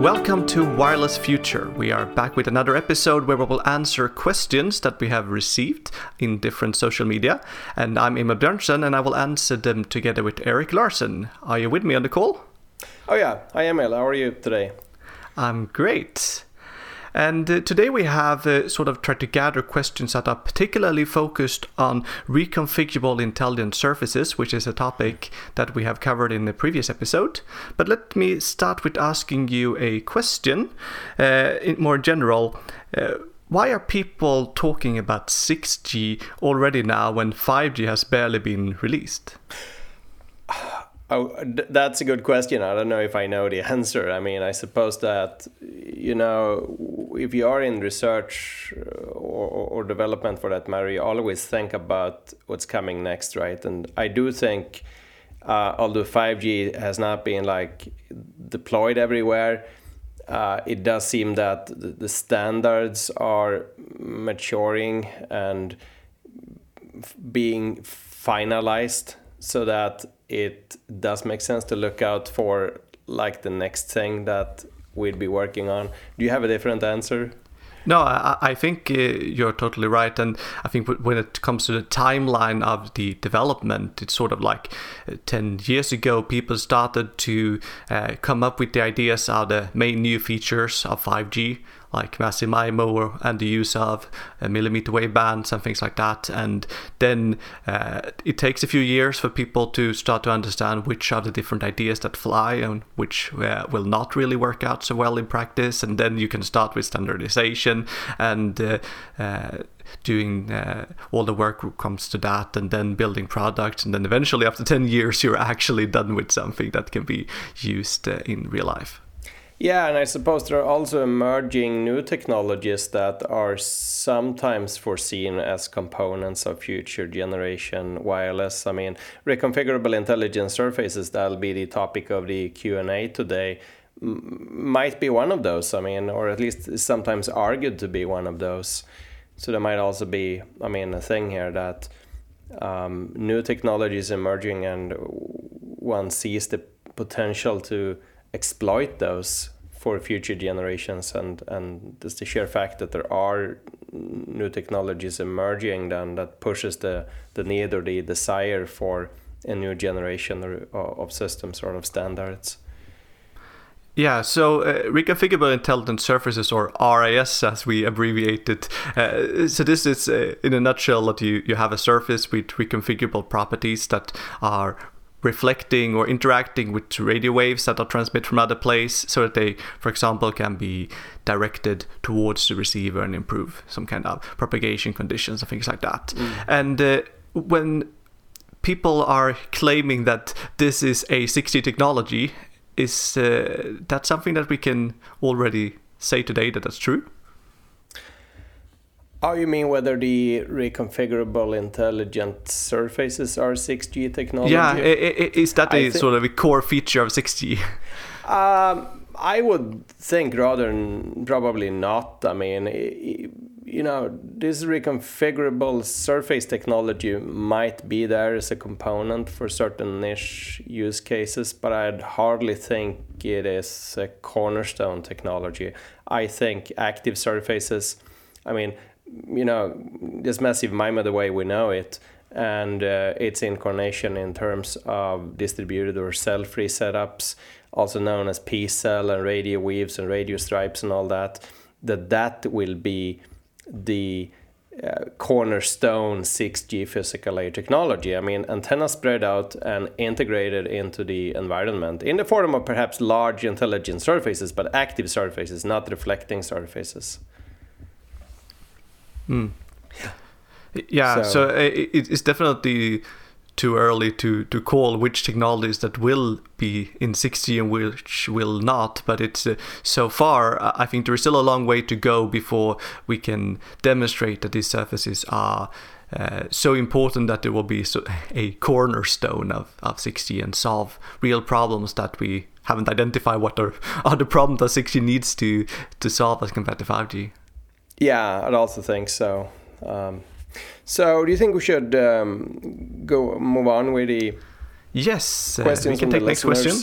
Welcome to Wireless Future. We are back with another episode where we will answer questions that we have received in different social media. And I'm Emil Björnson and I will answer them together with Erik Larsson. Are you with me on the call? Oh, yeah. Hi, Emil. How are you today? I'm great. And uh, today we have uh, sort of tried to gather questions that are particularly focused on reconfigurable intelligent surfaces, which is a topic that we have covered in the previous episode. But let me start with asking you a question, uh, in more general. Uh, why are people talking about 6G already now when 5G has barely been released? Oh, that's a good question. I don't know if I know the answer. I mean, I suppose that, you know, if you are in research uh, or, or development for that matter, you always think about what's coming next, right? And I do think, uh, although 5G has not been like deployed everywhere, uh, it does seem that the standards are maturing and being finalized so that it does make sense to look out for like the next thing that we'd be working on. Do you have a different answer? No, I, I think uh, you're totally right. And I think when it comes to the timeline of the development, it's sort of like uh, 10 years ago, people started to uh, come up with the ideas of the main new features of 5G like massive MIMO and the use of millimeter wave bands and things like that. And then uh, it takes a few years for people to start to understand which are the different ideas that fly and which uh, will not really work out so well in practice. And then you can start with standardization and uh, uh doing uh, all the work comes to that and then building products and then eventually after 10 years you're actually done with something that can be used uh, in real life yeah, and I suppose there are also emerging new technologies that are sometimes foreseen as components of future generation wireless. I mean, reconfigurable intelligent surfaces that'll be the topic of the Q&A today might be one of those. I mean, or at least sometimes argued to be one of those. So there might also be, I mean, a thing here that um, new technology is emerging and one sees the potential to exploit those for future generations and and just the sheer fact that there are new technologies emerging then that pushes the the need or the desire for a new generation of systems or of standards yeah, so uh, reconfigurable intelligent surfaces, or RIS as we abbreviate it. Uh, so this is, uh, in a nutshell, that you, you have a surface with reconfigurable properties that are reflecting or interacting with radio waves that are transmitted from other places so that they, for example, can be directed towards the receiver and improve some kind of propagation conditions and things like that. Mm. And uh, when people are claiming that this is a 6G technology, is uh, that something that we can already say today that that's true? Oh, you mean whether the reconfigurable intelligent surfaces are 6G technology? Yeah, is that a sort of a core feature of 6G? Um, I would think rather probably not. I mean, you know, this reconfigurable surface technology might be there as a component for certain niche use cases, but I'd hardly think it is a cornerstone technology. I think active surfaces, I mean, you know, this massive MIMO the way we know it and uh, its incarnation in terms of distributed or cell-free setups, also known as pCell and radio weaves and radio stripes and all that, that that will be the uh, cornerstone 6G physical layer technology. I mean, antennas spread out and integrated into the environment in the form of perhaps large intelligent surfaces, but active surfaces, not reflecting surfaces. Mm. Yeah, so, so it, it's definitely too early to, to call which technologies that will be in 6G and which will not. But it's uh, so far, I think there is still a long way to go before we can demonstrate that these surfaces are uh, so important that there will be so, a cornerstone of, of 6G and solve real problems that we haven't identified what are, are the problems that 6G needs to, to solve as compared to 5G. Yeah, I'd also think so. Um, so, do you think we should um, go move on with the yes? Uh, we can take next question.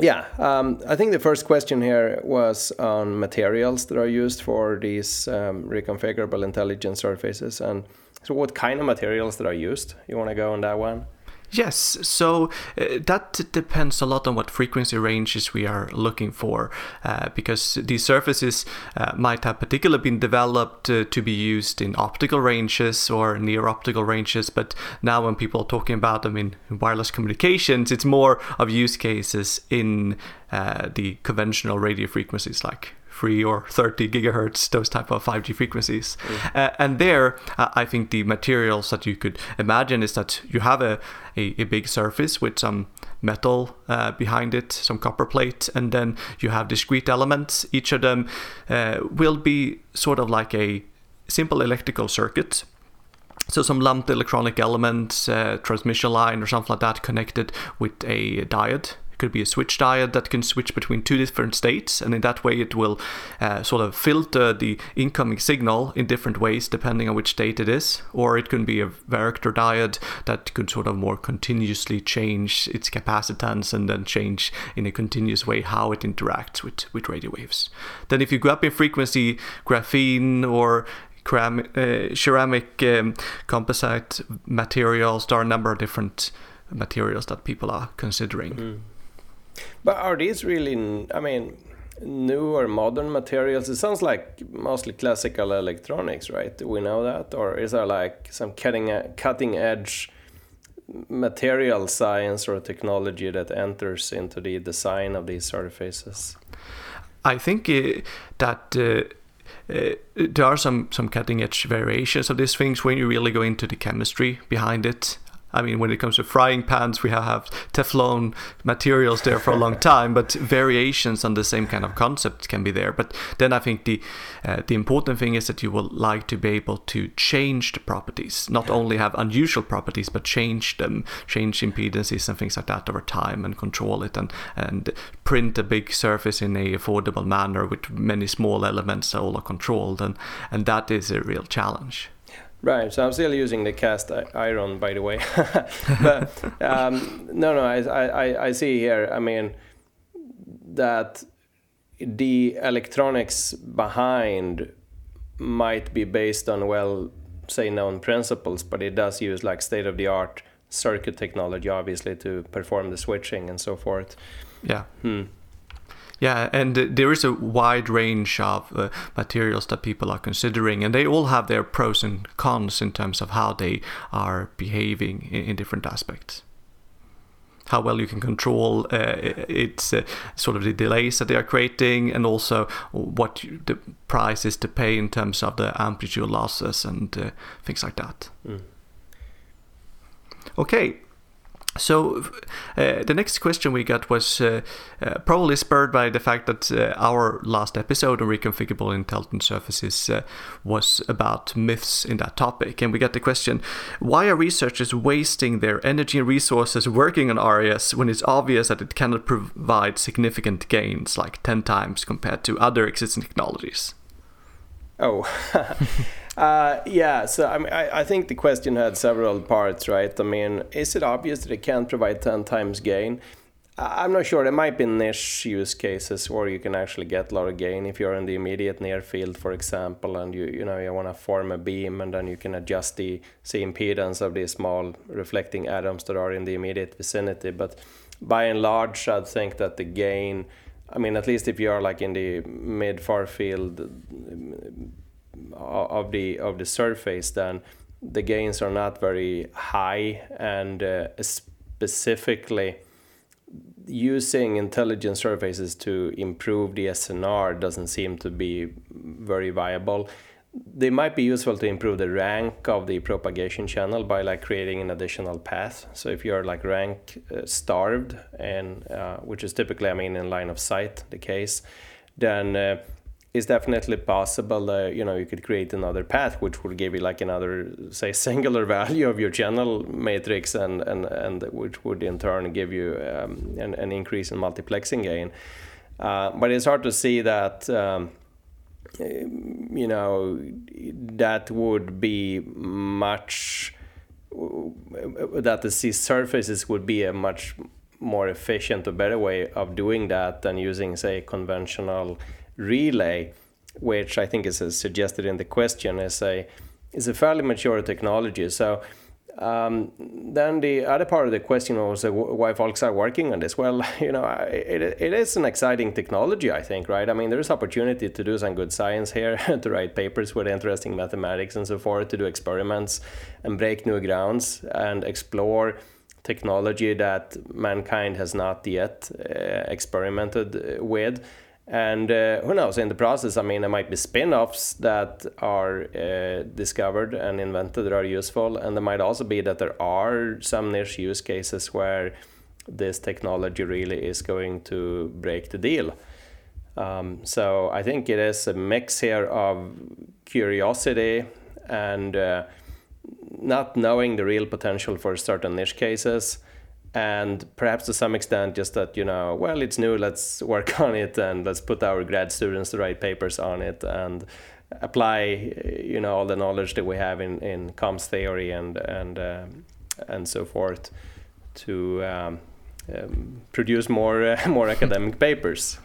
yeah, um, I think the first question here was on materials that are used for these um, reconfigurable intelligent surfaces, and so what kind of materials that are used. You want to go on that one? Yes, so uh, that depends a lot on what frequency ranges we are looking for, uh, because these surfaces uh, might have particularly been developed uh, to be used in optical ranges or near optical ranges, but now when people are talking about them in wireless communications, it's more of use cases in uh, the conventional radio frequencies like 3 or 30 gigahertz, those type of 5G frequencies. Mm. Uh, and there, uh, I think the materials that you could imagine is that you have a, a, a big surface with some metal uh, behind it, some copper plate, and then you have discrete elements. Each of them uh, will be sort of like a simple electrical circuit. So some lumped electronic elements, uh, transmission line or something like that connected with a diode it could be a switch diode that can switch between two different states, and in that way it will uh, sort of filter the incoming signal in different ways depending on which state it is. Or it can be a varactor diode that could sort of more continuously change its capacitance and then change in a continuous way how it interacts with, with radio waves. Then if you go up in frequency, graphene or uh, ceramic um, composite materials, there are a number of different materials that people are considering. Mm. But are these really, I mean, new or modern materials? It sounds like mostly classical electronics, right? Do we know that? Or is there like some cutting, cutting edge material science or technology that enters into the design of these surfaces? I think uh, that. Uh, uh, there are some some cutting edge variations of these things when you really go into the chemistry behind it I mean, when it comes to frying pans, we have Teflon materials there for a long time, but variations on the same kind of concept can be there. But then I think the uh, the important thing is that you will like to be able to change the properties, not only have unusual properties, but change them, change impedances and things like that over time, and control it, and and print a big surface in a affordable manner with many small elements all are controlled, and and that is a real challenge. Right. So I'm still using the cast iron, by the way. but um, no, no, I, I, I see here. I mean that the electronics behind might be based on well, say, known principles, but it does use like state of the art circuit technology, obviously, to perform the switching and so forth. Yeah. Hmm. Yeah, and there is a wide range of uh, materials that people are considering, and they all have their pros and cons in terms of how they are behaving in, in different aspects. How well you can control uh, it's uh, sort of the delays that they are creating, and also what you, the price is to pay in terms of the amplitude losses and uh, things like that. Mm. Okay, so uh, the next question we got was uh, uh, probably spurred by the fact that uh, our last episode on reconfigurable intelligent surfaces uh, was about myths in that topic, and we got the question: Why are researchers wasting their energy and resources working on RIS when it's obvious that it cannot provide significant gains, like ten times compared to other existing technologies? Oh. Uh, yeah, so I, mean, I, I, think the question had several parts, right? I mean, is it obvious that it can't provide 10 times gain? I'm not sure. There might be niche use cases where you can actually get a lot of gain if you're in the immediate near field, for example, and you you know you want to form a beam, and then you can adjust the, the impedance of these small reflecting atoms that are in the immediate vicinity. But by and large, I'd think that the gain, I mean, at least if you are like in the mid far field of the of the surface, then the gains are not very high, and uh, specifically using intelligent surfaces to improve the SNR doesn't seem to be very viable. They might be useful to improve the rank of the propagation channel by like creating an additional path. So if you're like rank uh, starved, and uh, which is typically, I mean, in line of sight the case, then uh, it's definitely possible that you know you could create another path which would give you like another say singular value of your channel matrix and and and which would in turn give you um, an, an increase in multiplexing gain. Uh, but it's hard to see that um, you know that would be much that the sea surfaces would be a much more efficient or better way of doing that than using, say, conventional relay, which I think is suggested in the question, is a is a fairly mature technology. So um, then the other part of the question was uh, why folks are working on this. Well, you know, it, it is an exciting technology, I think, right? I mean, there's opportunity to do some good science here, to write papers with interesting mathematics and so forth, to do experiments and break new grounds and explore technology that mankind has not yet uh, experimented with. And uh, who knows, in the process, I mean, there might be spin offs that are uh, discovered and invented that are useful. And there might also be that there are some niche use cases where this technology really is going to break the deal. Um, so I think it is a mix here of curiosity and uh, not knowing the real potential for certain niche cases and perhaps to some extent just that you know well it's new let's work on it and let's put our grad students to write papers on it and apply you know all the knowledge that we have in in comms theory and and uh, and so forth to um, um, produce more uh, more academic papers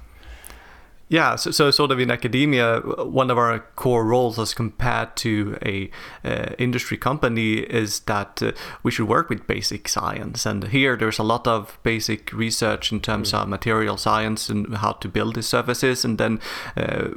yeah, so, so sort of in academia, one of our core roles as compared to a uh, industry company is that uh, we should work with basic science. And here there's a lot of basic research in terms mm. of material science and how to build these surfaces, and then. Uh,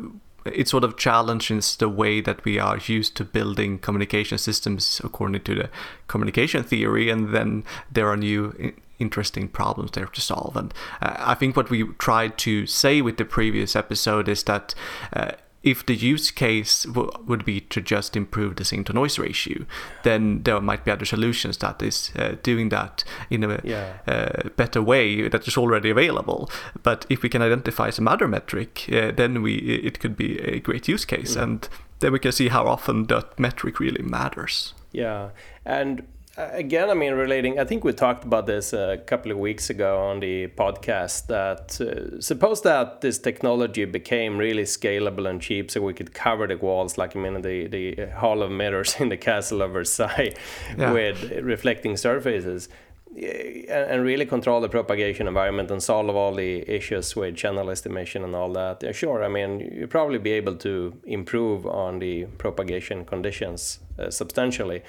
it sort of challenges the way that we are used to building communication systems according to the communication theory, and then there are new interesting problems there to solve. And uh, I think what we tried to say with the previous episode is that. Uh, if the use case w- would be to just improve the signal to noise ratio, then there might be other solutions that is uh, doing that in a yeah. uh, better way that is already available. But if we can identify some other metric, uh, then we it could be a great use case, mm. and then we can see how often that metric really matters. Yeah, and again, I mean, relating, I think we talked about this a couple of weeks ago on the podcast that uh, suppose that this technology became really scalable and cheap so we could cover the walls, like I mean, the, the Hall of Mirrors in the Castle of Versailles yeah. with reflecting surfaces. And really control the propagation environment and solve all the issues with channel estimation and all that. Yeah, sure, I mean, you probably be able to improve on the propagation conditions uh, substantially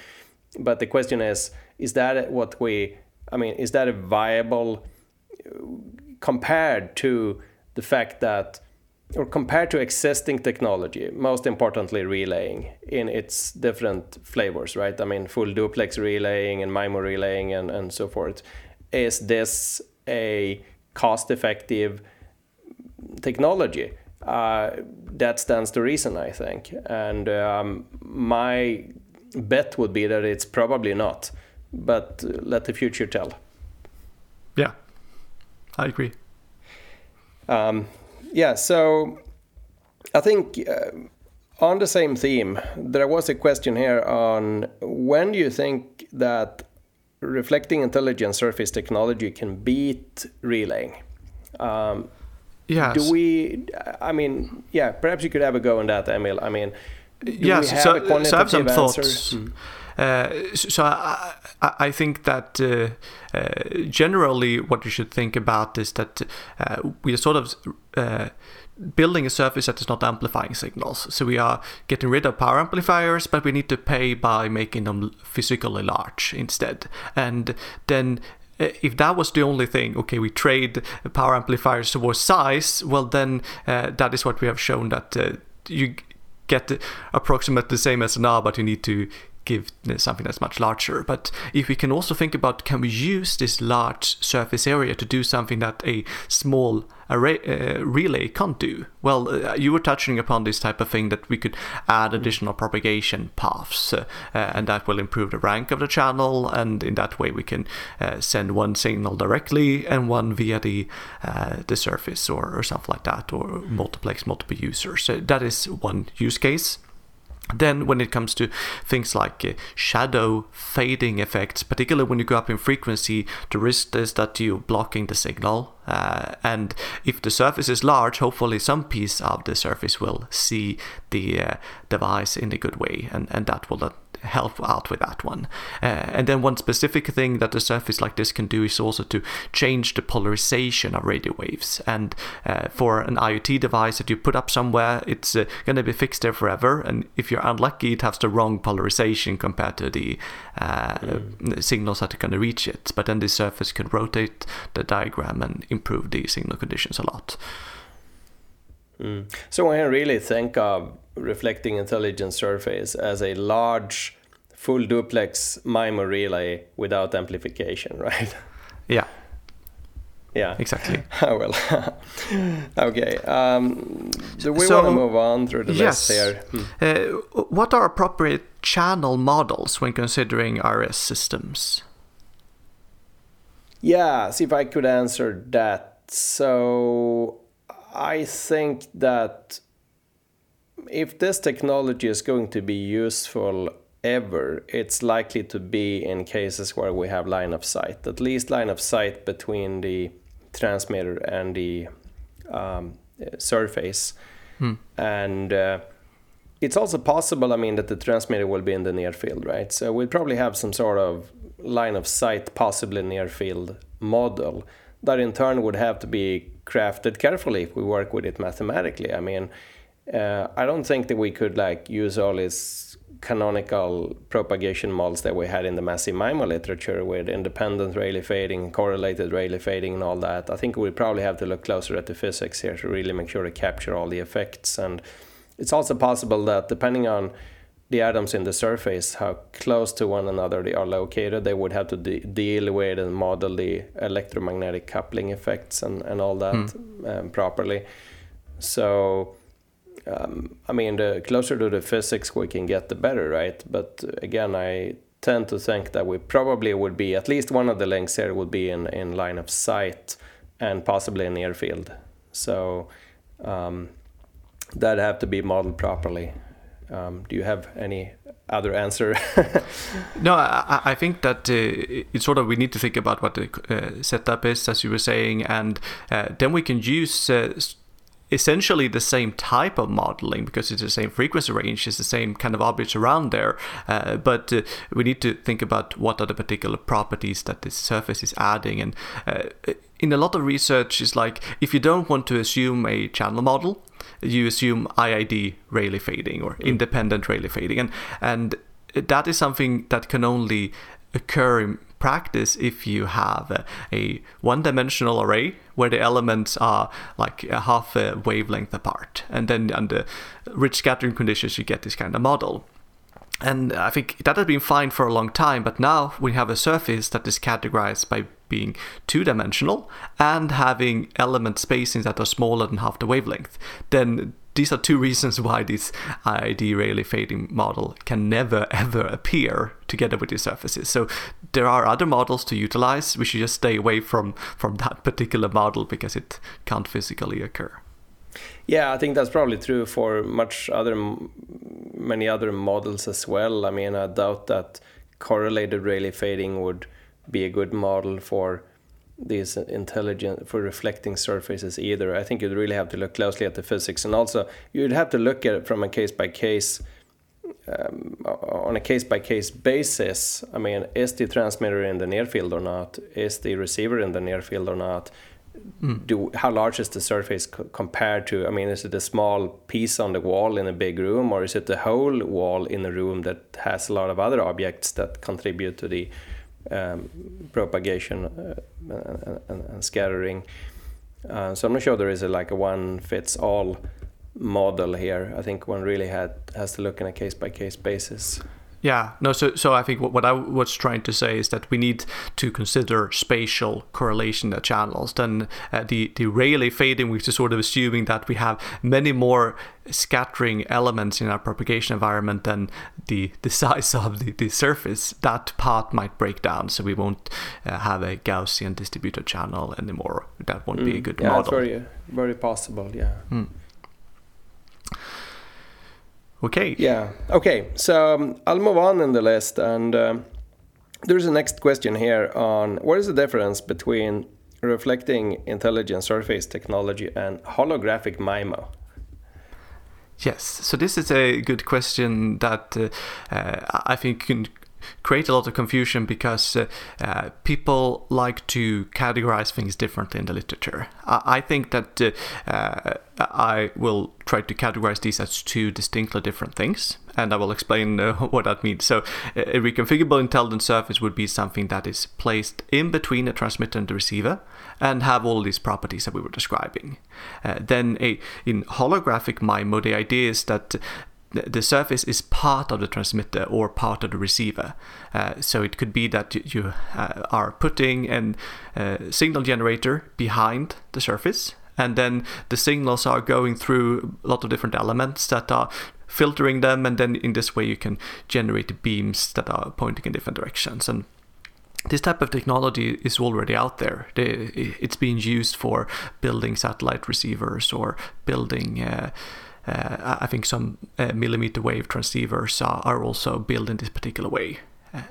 but the question is is that what we i mean is that a viable compared to the fact that or compared to existing technology most importantly relaying in its different flavors right? I mean full duplex relaying and MIMO relaying and, and so forth. Is this a cost effective technology? Uh, that stands to reason i think. And um, my bet would be that it's probably not, but let the future tell. Yeah, I agree. Um, yeah, so I think uh, on the same theme, there was a question here on when do you think that reflecting intelligence surface technology can beat relaying? Um, yes. Do we? I mean, yeah. Perhaps you could have a go on that, Emil. I mean, yes, so, so I have some thoughts. Mm. Uh, so I, I think that uh, uh, generally what you should think about is that uh, we are sort of uh, building a surface that is not amplifying signals. So we are getting rid of power amplifiers, but we need to pay by making them physically large instead. And then uh, if that was the only thing, okay, we trade power amplifiers towards size, well, then uh, that is what we have shown that uh, you get approximately the same as now, but you need to give something that's much larger. But if we can also think about can we use this large surface area to do something that a small array, uh, relay can't do? Well, uh, you were touching upon this type of thing that we could add additional propagation paths, uh, and that will improve the rank of the channel. And in that way, we can uh, send one signal directly and one via the uh, the surface or, or something like that, or multiplex multiple users. So that is one use case. Then, when it comes to things like uh, shadow fading effects, particularly when you go up in frequency, the risk is that you're blocking the signal Uh, and if the surface is large, hopefully some piece of the surface will see the uh, device in a good way, and, and that will help out with that one. Uh, and then one specific thing that a surface like this can do is also to change the polarization of radio waves. And uh, for an IoT device that you put up somewhere, it's uh, going to be fixed there forever. And if you're unlucky, it has the wrong polarization compared to the mm. signals that are going to reach it. But then the surface can rotate the diagram and improve the signal conditions a lot. Mm. So I really think of reflecting intelligent surface as a large full duplex MIMO relay without amplification, right? Yeah. Yeah. Exactly. well. okay. Um, do we so, want to move on through the yes. list here? Hmm. Uh, what are appropriate channel models when considering RS systems? Yeah, see if I could answer that. So I think that if this technology is going to be useful ever, it's likely to be in cases where we have line of sight, at least line of sight between the transmitter and the um, surface. Hmm. And uh, it's also possible, I mean, that the transmitter will be in the near field, right? So we'll probably have some sort of line of sight, possibly near field model that in turn would have to be crafted carefully if we work with it mathematically. I mean, uh, I don't think that we could like use all these canonical propagation models that we had in the massive MIMO literature with independent Rayleigh fading, correlated Rayleigh fading, and all that. I think we probably have to look closer at the physics here to really make sure to capture all the effects. And it's also possible that depending on the atoms in the surface, how close to one another they are located, they would have to de- deal with and model the electromagnetic coupling effects and, and all that mm. um, properly. So um, I mean, the closer to the physics we can get, the better, right? But again, I tend to think that we probably would be at least one of the links here would be in, in line of sight and possibly in near field. So um, that have to be modeled properly. Um, do you have any other answer? no, I, I, think that uh, it's sort of we need to think about what the uh, setup is, as you were saying, and uh, then we can use uh, essentially the same type of modeling because it's the same frequency range, it's the same kind of objects around there. Uh, but uh, we need to think about what are the particular properties that this surface is adding. And in a lot of research, is like if you don't want to assume a channel model, you assume IID Rayleigh fading or mm. independent Rayleigh fading, and and that is something that can only occur in practice if you have a, a one-dimensional array where the elements are like a half a wavelength apart, and then under rich scattering conditions you get this kind of model. And I think that has been fine for a long time, but now we have a surface that is categorized by being two dimensional and having element spacings that are smaller than half the wavelength. Then these are two reasons why this IID Rayleigh fading model can never ever appear together with these surfaces. So there are other models to utilize. We should just stay away from from that particular model because it can't physically occur. Yeah, I think that's probably true for much other many other models as well. I mean, I doubt that correlated Rayleigh fading would be a good model for these intelligent for reflecting surfaces either. I think you'd really have to look closely at the physics, and also you'd have to look at it from a case by case. Um, on a case by case basis, I mean, is the transmitter in the near field or not? Is the receiver in the near field or not? Mm. Do how large is the surface co- compared to? I mean, is it a small piece on the wall in a big room, or is it the whole wall in a room that has a lot of other objects that contribute to the um, propagation uh, and, and, scattering. Uh, so I'm not sure there is a like a one fits all model here. I think one really had has to look in a case by case basis. Yeah, no. So, so I think what, what I was trying to say is that we need to consider spatial correlation of channels. Then uh, the the Rayleigh fading, which is sort of assuming that we have many more scattering elements in our propagation environment than the the size of the, the surface. That part might break down, so we won't uh, have a Gaussian distributed channel anymore. That won't mm. be a mm. good yeah, model. Yeah, very very possible. Yeah. Mm. Okay. Yeah. Okay. So um, I'll move on in the list, and um, there's a next question here on what is the difference between reflecting intelligent surface technology and holographic MIMO? Yes, so this is a good question that uh, uh, I think can create a lot of confusion because uh, uh, people like to categorize things differently in the literature. I, I think that uh, I will try to categorize these as two distinctly different things, and I will explain uh, what that means. So, a reconfigurable intelligent surface would be something that is placed in between a transmitter and the receiver and have all these properties that we were describing. Uh, then, a, in holographic MIMO, the idea is that the surface is part of the transmitter or part of the receiver. Uh, so it could be that you, uh, are putting a uh, signal generator behind the surface, and then the signals are going through a lot of different elements that are filtering them, and then in this way you can generate beams that are pointing in different directions. And this type of technology is already out there. It's being used for building satellite receivers or building uh, I think some uh, millimeter wave transceivers are, are also built in this particular way.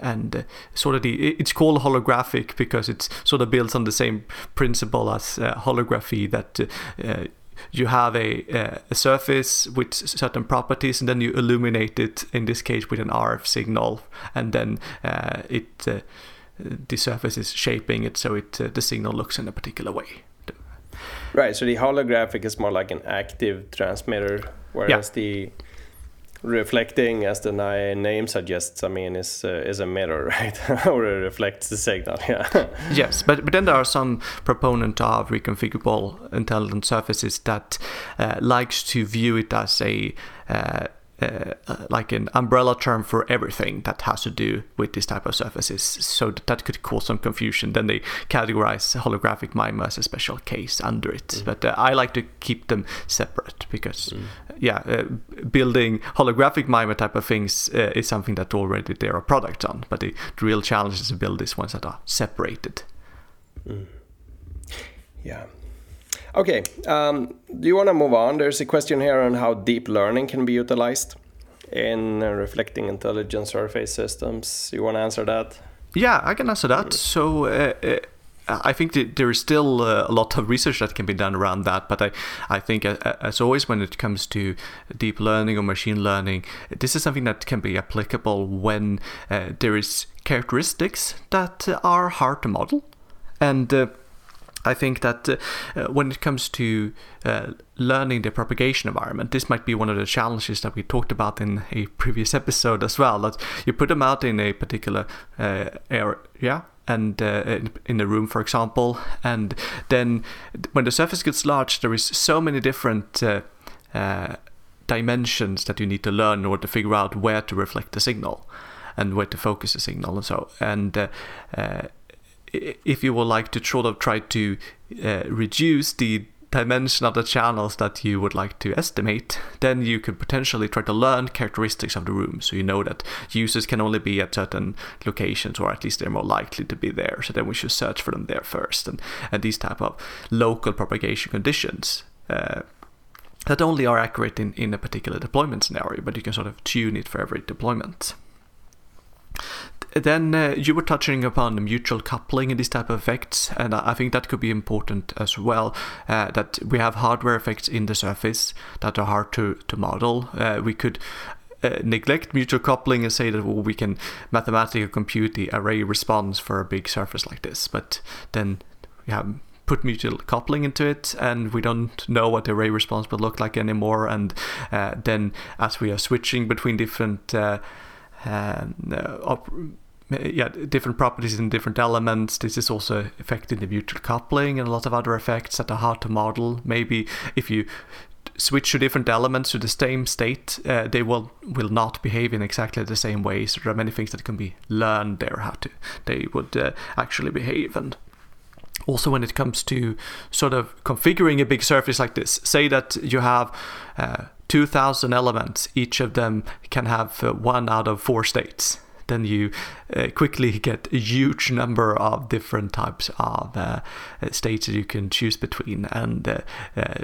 And uh, sort of the it's called holographic because it's sort of built on the same principle as uh, holography that uh, you have a, a, surface with certain properties and then you illuminate it in this case with an RF signal. And then uh, it the surface is shaping it so it the signal looks in a particular way Right. So the holographic is more like an active transmitter, whereas yeah. the reflecting, as the name suggests, I mean, is uh, is a mirror, right, or it reflects the signal. Yeah. yes, but but then there are some proponent of reconfigurable intelligent surfaces that uh, likes to view it as a uh, uh, uh, like an umbrella term for everything that has to do with this type of surfaces. So that, that could cause some confusion. Then they categorize holographic MIMO as a special case under it. Mm. But uh, I like to keep them separate because, mm. yeah, uh, building holographic MIMO type of things uh, is something that already there are products on. But the, the, real challenge is to build these ones that are separated. Mm. Yeah. Okay, um, do you want to move on? There's a question here on how deep learning can be utilized in uh, reflecting intelligent surface systems. You want to answer that? Yeah, I can answer that. So. Uh, uh, I think there is still uh, a lot of research that can be done around that, but I, I think uh, as always when it comes to deep learning or machine learning, this is something that can be applicable when uh, there is characteristics that are hard to model, and I think that uh, uh, when it comes to uh, learning the propagation environment, this might be one of the challenges that we talked about in a previous episode as well. That you put them out in a particular uh, area and uh, in a room, for example, and then when the surface gets large, there is so many different uh, dimensions that you need to learn in order to figure out where to reflect the signal and where to focus the signal and so and if you would like to sort of try to uh, reduce the dimension of the channels that you would like to estimate, then you could potentially try to learn characteristics of the room. So you know that users can only be at certain locations, or at least they're more likely to be there. So then we should search for them there first, and, and these type of local propagation conditions. Uh, that only are accurate in, in a particular deployment scenario, but you can sort of tune it for every deployment then uh, you were touching upon the mutual coupling and these type of effects, and I think that could be important as well. Uh, that we have hardware effects in the surface that are hard to to model. Uh, we could. Uh, neglect mutual coupling and say that well, we can mathematically compute the array response for a big surface like this, but then we have put mutual coupling into it and we don't know what the array response will look like anymore and uh, then as we are switching between different uh, uh, op- yeah, different properties in different elements. This is also affecting the mutual coupling and a lot of other effects that are hard to model. Maybe if you switch to different elements to the same state, uh, they will will not behave in exactly the same way. So there are many things that can be learned there how to they would uh, actually behave and. Also, when it comes to sort of configuring a big surface like this, say that you have uh, 2000 elements, each of them can have uh, one out of four states. Then you uh, quickly get a huge number of different types of uh, states that you can choose between. And uh, uh,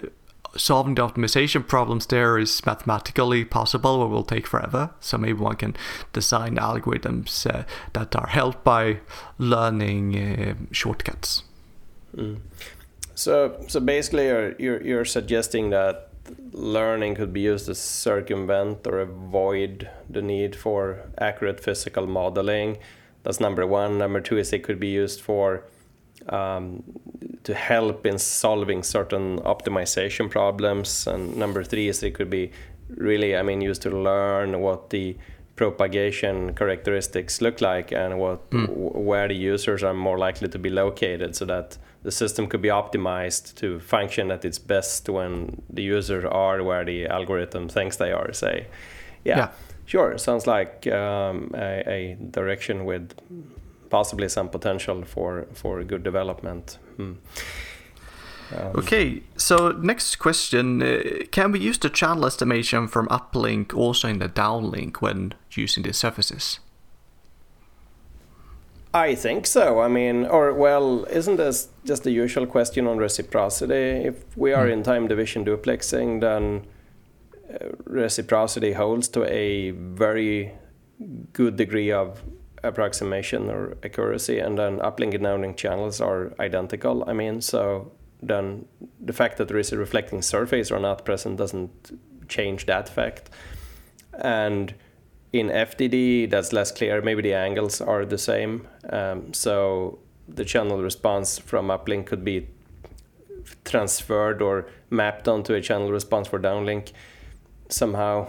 solving the optimization problems there is mathematically possible but will take forever. So maybe one can design algorithms uh, that are helped by learning uh, shortcuts. Mm. So, so basically, you're, you're, you're suggesting that learning could be used to circumvent or avoid the need for accurate physical modeling. That's number one. Number two is it could be used for um, to help in solving certain optimization problems. And number three is it could be really, I mean, used to learn what the propagation characteristics look like and what mm. where the users are more likely to be located so that the system could be optimized to function at its best when the users are where the algorithm thinks they are say yeah, yeah. sure sounds like um, a, a, direction with possibly some potential for for good development hmm. Um, okay, so next question. Uh, can we use the channel estimation from uplink also in the downlink when using these surfaces? I think so. I mean, or well, isn't this just the usual question on reciprocity? If we are mm. in time division duplexing, then uh, reciprocity holds to a very good degree of approximation or accuracy, and then uplink and downlink channels are identical. I mean, so then the fact that there is a reflecting surface or not present doesn't change that fact. And in FDD, that's less clear. Maybe the angles are the same. Um, so the channel response from uplink could be transferred or mapped onto a channel response for downlink somehow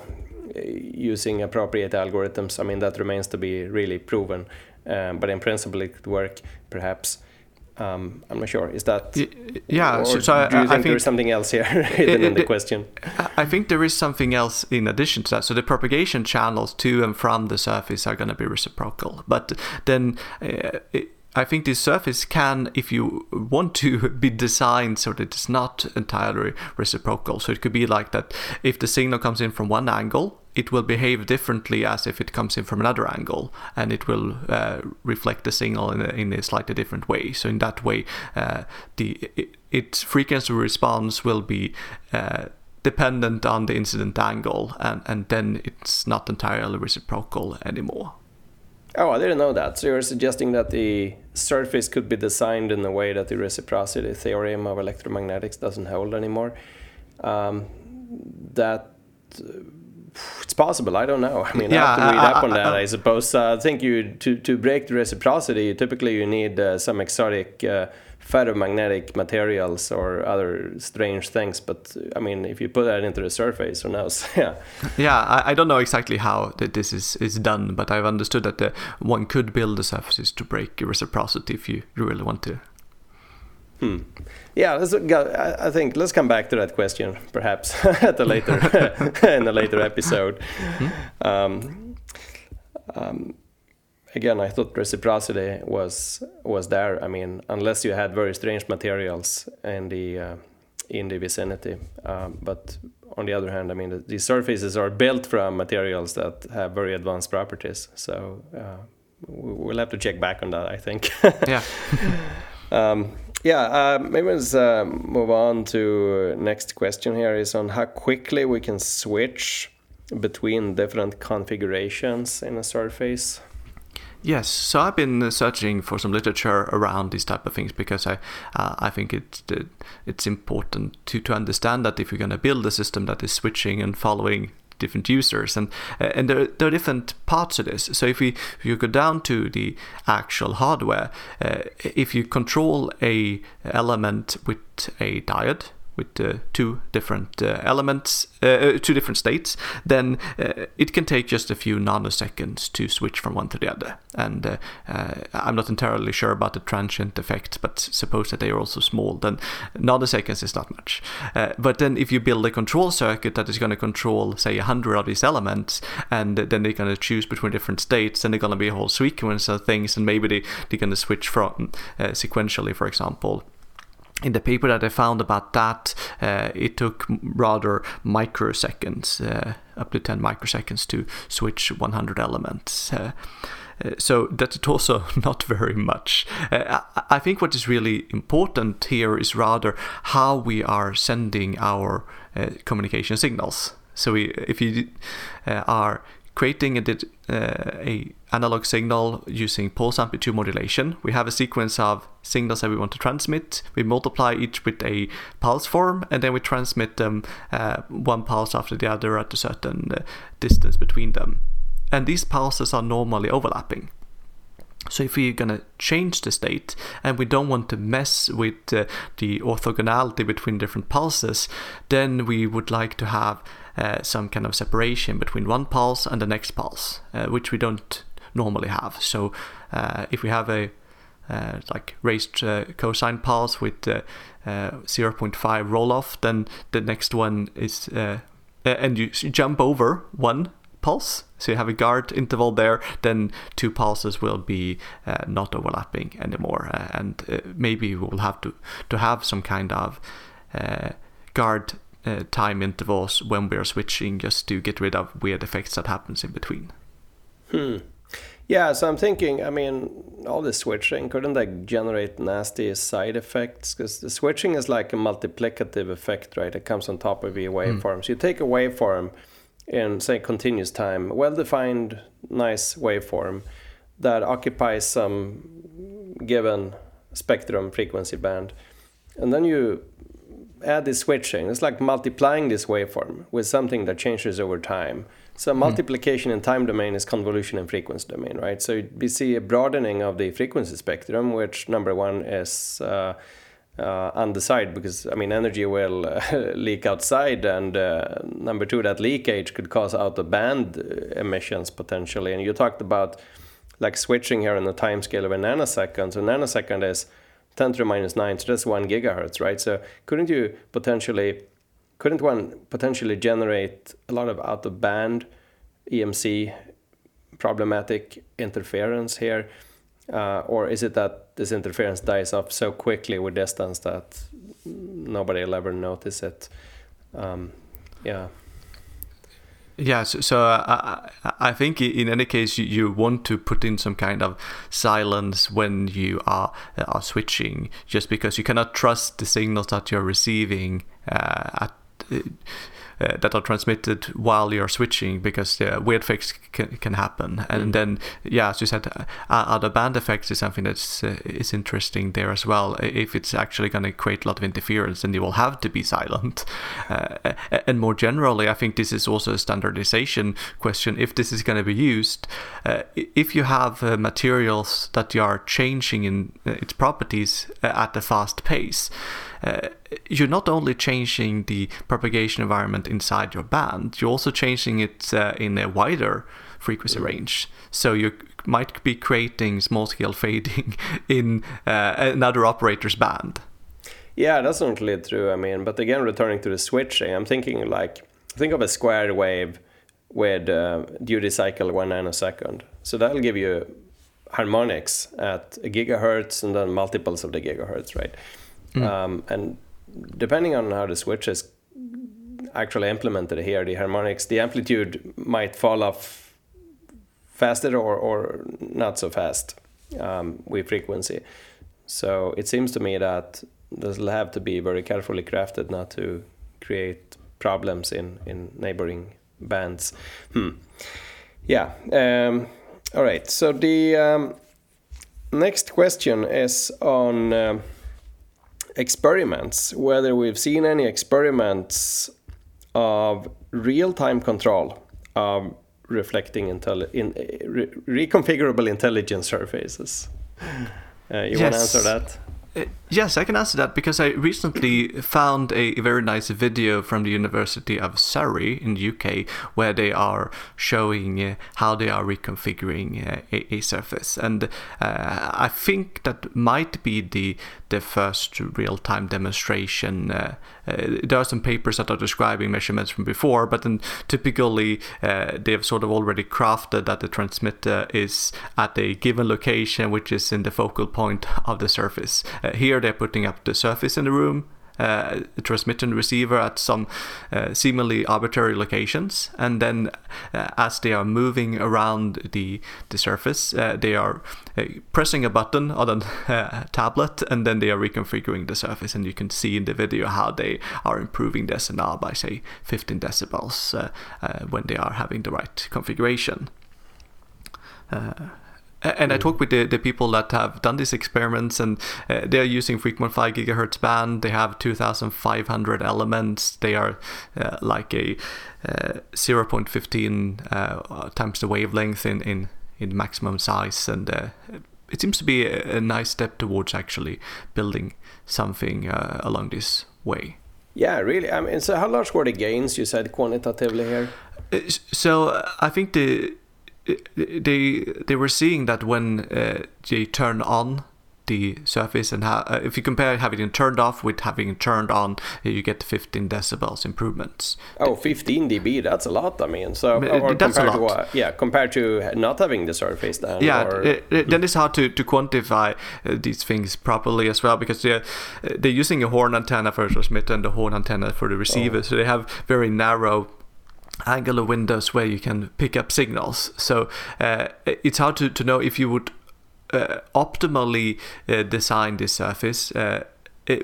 uh, using appropriate algorithms. I mean, that remains to be really proven. Um, but in principle, it could work perhaps. Um, I'm not sure. Is that yeah? So, so I, do you think, think there's something else here hidden in the question? I think there is something else in addition to that. So the propagation channels to and from the surface are going to be reciprocal, but then. Uh, it, I think this surface can, if you want to, be designed so that it's not entirely reciprocal. So it could be like that if the signal comes in from one angle, it will behave differently as if it comes in from another angle and it will uh, reflect the signal in a, in a slightly different way. So in that way uh, the it, its frequency response will be uh, dependent on the incident angle and, and then it's not entirely reciprocal anymore. Oh i didn't know that. So you're suggesting that the surface could be designed in a way that the reciprocity theorem of electromagnetics doesn't hold anymore. Um, that it's possible. I don't know. I mean, yeah, I have to read up on that. I suppose. Uh, I think you to to break the reciprocity, typically you need uh, some exotic uh, ferromagnetic materials or other strange things. But I mean, if you put that into the surface, who knows? yeah. Yeah, I, I, don't know exactly how this is is done, but I've understood that the, one could build the surfaces to break reciprocity if you really want to. Hmm. Yeah, I think let's come back to that question perhaps at a later in a later episode. Mm-hmm. Um, um, again, I thought reciprocity was was there. I mean, unless you had very strange materials in the uh, in the vicinity. Um, but on the other hand, I mean, these the, surfaces are built from materials that have very advanced properties. So uh, we'll have to check back on that. I think. yeah. Yeah, uh, maybe let's uh, move on to next question here is on how quickly we can switch between different configurations in a surface. Yes, so I've been searching for some literature around these type of things because I uh, I think it's it's important to to understand that if you're going to build a system that is switching and following different users. And uh, and there, there are different parts of this. So if we if you go down to the actual hardware uh, if you control a element with a diode with uh, two different uh, elements, uh, uh, two different states, then uh, it can take just a few nanoseconds to switch from one to the other. And uh, I'm not entirely sure about the transient effect, but suppose that they are also small, then nanoseconds is not much. but then if you build a control circuit that is going to control, say, a hundred of these elements, and then they're going to choose between different states, and they're going to be a whole sequence of things, and maybe they, they're going to switch from sequentially, for example in the paper that I found about that, uh, it took rather microseconds, uh, up to 10 microseconds to switch 100 elements. Uh, uh, so that's also not very much. Uh, I think what is really important here is rather how we are sending our uh, communication signals. So we, if you are creating a, a analog signal using pulse amplitude modulation. We have a sequence of signals that we want to transmit. We multiply each with a pulse form, and then we transmit them uh, one pulse after the other at a certain uh, distance between them. And these pulses are normally overlapping. So if we're going to change the state and we don't want to mess with uh, the orthogonality between different pulses, then we would like to have uh, some kind of separation between one pulse and the next pulse, uh, which we don't normally have. So uh, if we have a uh, like raised uh, cosine pulse with 0.5 roll off, then the next one is and you jump over one pulse. So you have a guard interval there, then two pulses will be uh, not overlapping anymore. Uh, and uh, maybe we will have to, to have some kind of guard uh, time intervals when we are switching just to get rid of weird effects that happens in between. Hmm. Yeah, so I'm thinking, I mean, all this switching, couldn't that generate nasty side effects? Because the switching is like a multiplicative effect, right? It comes on top of your waveform. Mm. So you take a waveform in, say, continuous time, well defined, nice waveform that occupies some given spectrum frequency band. And then you add this switching. It's like multiplying this waveform with something that changes over time. So multiplication in time domain is convolution in frequency domain, right? So we see a broadening of the frequency spectrum, which number one is uh, uh, undecided because I mean energy will uh, leak outside, and uh, number two that leakage could cause out of band emissions potentially. And you talked about like switching here on the time scale of a nanosecond. So nanosecond is 10 to the minus 9 so that's 1 gigahertz right so couldn't you potentially couldn't one potentially generate a lot of out of band emc problematic interference here? Uh, or is it that this interference dies off so quickly with distance that nobody will ever notice it? Um, yeah. Yeah, so, so uh, I, I think in any case you, you want to put in some kind of silence when you are are switching, just because you cannot trust the signals that you're receiving uh, at uh, that are transmitted while you're switching because uh, weird effects can, can happen. And mm. then, yeah, as you said, uh, other band effects is something that's uh, is interesting there as well. If it's actually going to create a lot of interference, then you will have to be silent. Uh, and more generally, I think this is also a standardization question. If this is going to be used, uh, if you have materials that you are changing in its properties at a fast pace, uh, you're not only changing the propagation environment inside your band, you're also changing it uh, in a wider frequency mm. range. So you might be creating small scale fading in uh, another operator's band. Yeah, that's certainly true. I mean, but again, returning to the switching, I'm thinking like think of a square wave with uh, duty cycle one nanosecond. So that'll give you harmonics at a gigahertz and then multiples of the gigahertz, right? Mm. Um, and depending on how the switch is actually implemented here, the harmonics, the amplitude might fall off faster or, or not so fast um, with frequency. So it seems to me that this will have to be very carefully crafted not to create problems in, in neighboring bands. Hmm. Yeah. Um, all right. So the um, next question is on. Experiments, whether we've seen any experiments of real-time control of reflecting intelli- in, re- reconfigurable intelligence surfaces. Uh, you yes. want to answer that? Uh, yes, I can answer that because I recently found a very nice video from the University of Surrey in the UK where they are showing uh, how they are reconfiguring uh, a, a, surface. And uh, I think that might be the the first real-time demonstration. Uh, uh, there are some papers that are describing measurements from before, but then typically uh, they have sort of already crafted that the transmitter is at a given location, which is in the focal point of the surface. Uh, here they're putting up the surface in the room uh, transmitter and receiver at some uh, seemingly arbitrary locations, and then uh, as they are moving around the the surface, uh, they are uh, pressing a button on a tablet, and then they are reconfiguring the surface, and you can see in the video how they are improving the SNR by say 15 decibels when they are having the right configuration. Uh, and I talk with the, the people that have done these experiments, and uh, they are using 3.5 gigahertz band. They have 2,500 elements. They are uh, like a uh, 0.15 uh, times the wavelength in, in, in maximum size, and uh, it seems to be a, a, nice step towards actually building something uh, along this way. Yeah, really. I mean, so how large were the gains you said quantitatively here? So I think the they they were seeing that when uh, they turn on the surface and uh, if you compare having it turned off with having it turned on you get 15 decibels improvements. Oh 15 db that's a lot i mean. So or that's compared to what yeah compared to not having the surface then yeah it, it, then it's hard to, to quantify uh, these things properly as well because they're they're using a horn antenna for the transmitter and the horn antenna for the receiver. Oh. so they have very narrow angular windows where you can pick up signals. So uh, it's hard to, to know if you would uh, optimally uh, design this surface. Uh,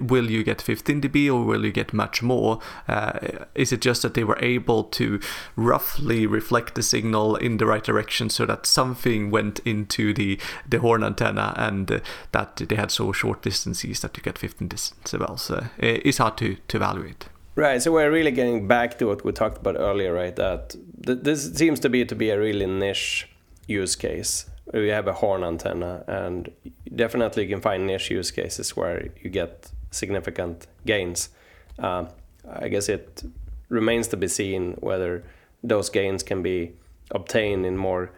will you get 15 dB or will you get much more? Uh, is it just that they were able to roughly reflect the signal in the right direction so that something went into the, the horn antenna and uh, that they had so short distances that you get 15 decibels? Uh, it's hard to, to evaluate. Right. So we're really getting back to what we talked about earlier, right? That th- this seems to be to be a really niche use case. We have a horn antenna, and definitely you can find niche use cases where you get significant gains. Uh, I guess it remains to be seen whether those gains can be obtained in more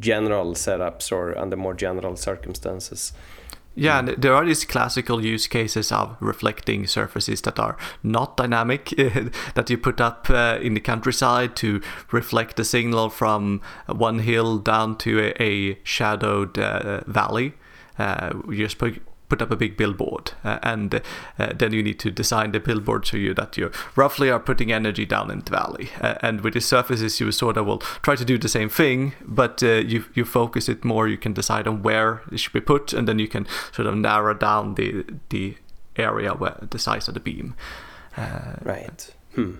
general setups or under more general circumstances. Yeah, and there are these classical use cases of reflecting surfaces that are not dynamic, that you put up uh, in the countryside to reflect the signal from one hill down to a, a shadowed uh, valley. Uh, you just put, put up a big billboard uh, and uh, then you need to design the billboard so you that you roughly are putting energy down in the valley. Uh, and with the surfaces you sort of will try to do the same thing but uh, you you focus it more you can decide on where it should be put and then you can sort of narrow down the the area where the size of the beam. Uh, right. Hmm.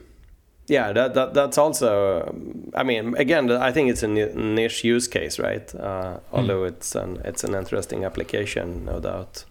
Yeah that, that that's also i mean again i think it's a niche use case right? Uh, although mm. it's an it's an interesting application no doubt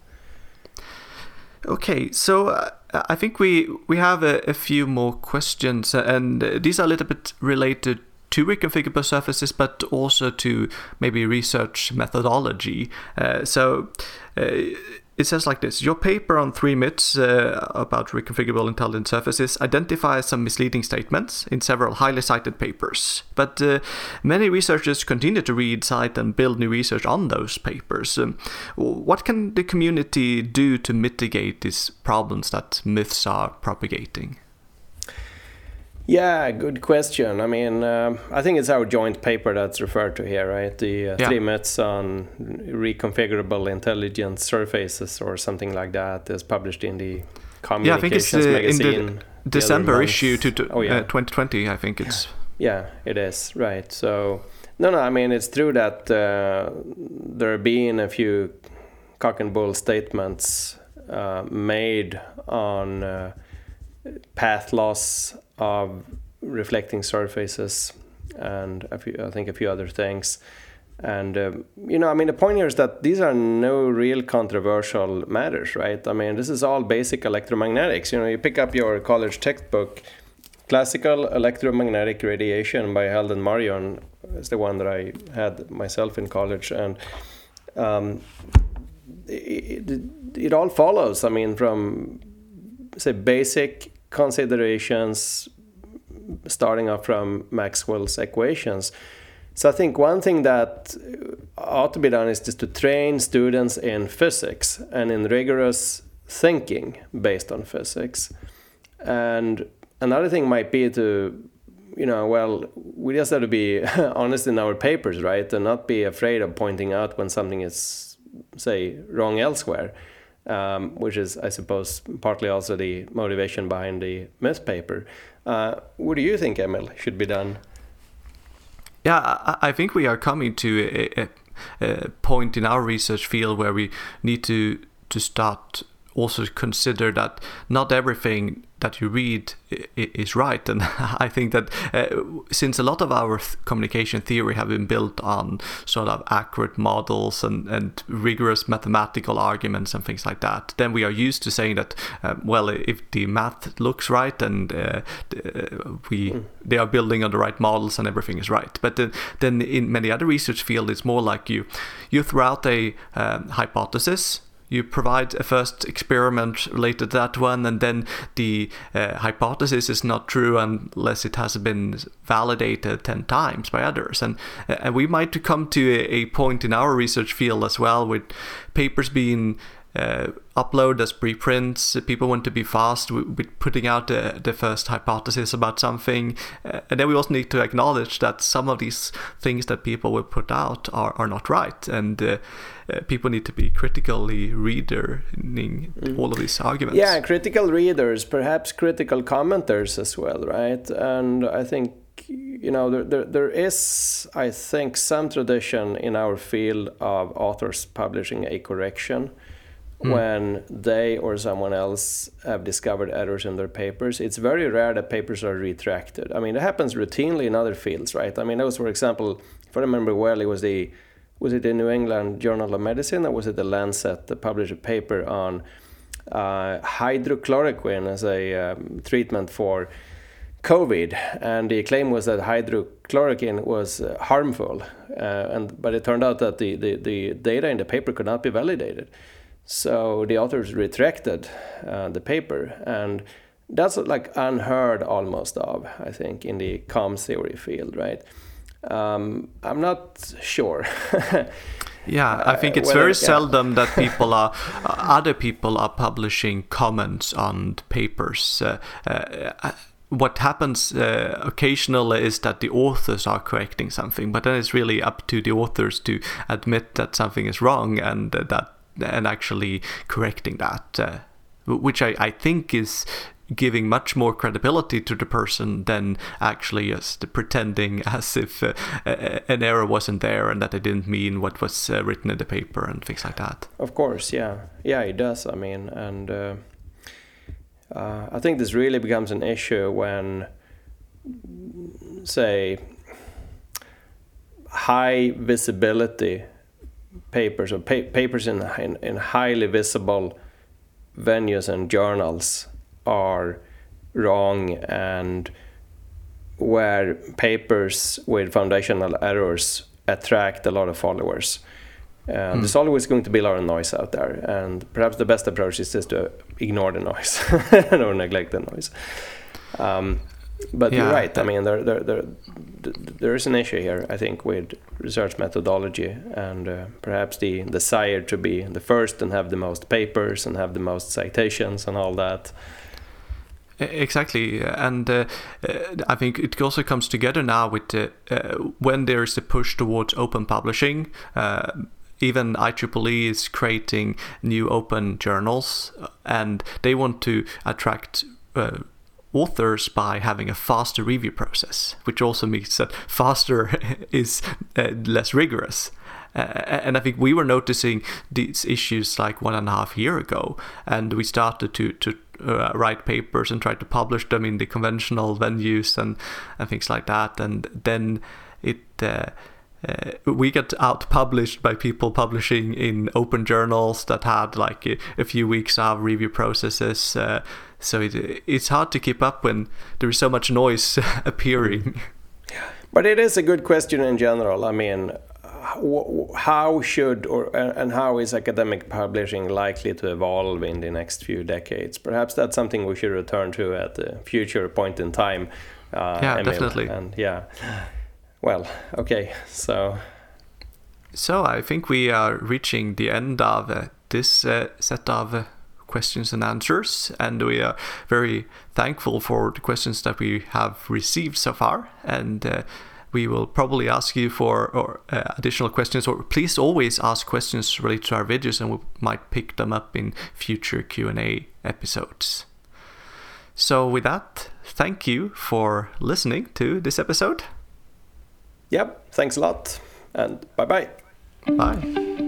Okay, so uh, I think we we have a, a, few more questions, and these are a little bit related to reconfigurable surfaces, but also to maybe research methodology. Uh, so. Uh, it says like this Your paper on three myths uh, about reconfigurable intelligent surfaces identifies some misleading statements in several highly cited papers. But uh, many researchers continue to read, cite, and build new research on those papers. Um, what can the community do to mitigate these problems that myths are propagating? Yeah, good question. I mean, uh, I think it's our joint paper that's referred to here, right? The uh, yeah. three myths on reconfigurable intelligent surfaces or something like that is published in the Communications yeah, I think it's, uh, magazine. In the December issue to, to oh, yeah. 2020, uh, I think it's. Yeah, it is, right. So, no, no, I mean, it's true that uh, there have been a few cock and bull statements uh, made on path loss of reflecting surfaces and a few, I think a few other things. And uh, you know, I mean, the point here is that these are no real controversial matters, right? I mean, this is all basic electromagnetics. You know, you pick up your college textbook, classical electromagnetic radiation by Heald and Marion is the one that I had myself in college, and um, it, it, it all follows. I mean, from say basic considerations starting off from Maxwell's equations. So I think one thing that uh, ought to be done is just to train students in physics and in rigorous thinking based on physics. And another thing might be to, you know, well, we just have to be honest in our papers, right? And not be afraid of pointing out when something is, say, wrong elsewhere um, which is, I suppose, partly also the motivation behind the myth paper. Uh, what do you think, Emil, should be done? Yeah, I, think we are coming to a, a, point in our research field where we need to to start also consider that not everything that you read is right. And I think that uh, since a lot of our th- communication theory have been built on sort of accurate models and, and rigorous mathematical arguments and things like that, then we are used to saying that, uh, well, if the math looks right and uh, we mm. they are building on the right models and everything is right. But then, then in many other research fields, it's more like you you throw out a um, hypothesis you provide a first experiment related to that one, and then the uh, hypothesis is not true unless it has been validated 10 times by others. And, uh, and we might come to a, a point in our research field as well with papers being uh, upload as preprints. People want to be fast with putting out the, the first hypothesis about something. Uh, and then we also need to acknowledge that some of these things that people will put out are, are not right. And uh, uh, people need to be critically reading mm. all of these arguments. Yeah, critical readers, perhaps critical commenters as well, right? And I think you know there, there, there is i think some tradition in our field of authors publishing a correction mm. when they or someone else have discovered errors in their papers. It's very rare that papers are retracted. I mean, it happens routinely in other fields, right? I mean, that was, for example, if I remember well, it was the was it the New England Journal of Medicine or was it the Lancet that published a paper on uh, hydrochloroquine as a um, treatment for COVID, and the claim was that hydrochloroquine was uh, harmful, uh, and but it turned out that the, the, the data in the paper could not be validated. So the authors retracted uh, the paper, and that's like unheard almost of, I think, in the comms theory field, right? Um, I'm not sure. yeah, I think it's very seldom that people are, uh, other people are publishing comments on papers. Uh, uh, what happens uh, occasionally is that the authors are correcting something, but then it's really up to the authors to admit that something is wrong and uh, that and actually correcting that, uh, which I, I think is giving much more credibility to the person than actually just pretending as if uh, an error wasn't there and that they didn't mean what was uh, written in the paper and things like that. Of course, yeah, yeah, it does. I mean, and uh, uh I think this really becomes an issue when, say, high visibility papers or pa- papers in, in, in highly visible venues and journals are wrong and where papers with foundational errors attract a lot of followers. Uh, mm. There's always going to be a lot of noise out there, and perhaps the best approach is just to ignore the noise or neglect the noise. Um, but yeah. you're right. I mean, there, there, there, there is an issue here, I think, with research methodology and uh, perhaps the desire to be the first and have the most papers and have the most citations and all that. Exactly, and uh, uh, I think it also comes together now with uh, uh when there is a push towards open publishing. Uh, even IEEE is creating new open journals, and they want to attract authors by having a faster review process, which also means that faster is uh, less rigorous. Uh, and I think we were noticing these issues like one and a half year ago, and we started to to uh, write papers and try to publish them in the conventional venues and and things like that. And then it. Uh, uh, we get out published by people publishing in open journals that had like a, a few weeks of review processes. Uh, so it, it's hard to keep up when there is so much noise appearing. But it is a good question in general. I mean, how should or and how is academic publishing likely to evolve in the next few decades? Perhaps that's something we should return to at a future point in time. Uh, yeah, Emil. definitely. And yeah, well, okay, so. So I think we are reaching the end of uh, this uh, set of uh, questions and answers. And we are very thankful for the questions that we have received so far. And uh, we will probably ask you for or, uh, additional questions, or please always ask questions related to our videos, and we might pick them up in future Q and A episodes. So, with that, thank you for listening to this episode. Yep, thanks a lot, and bye-bye. Bye.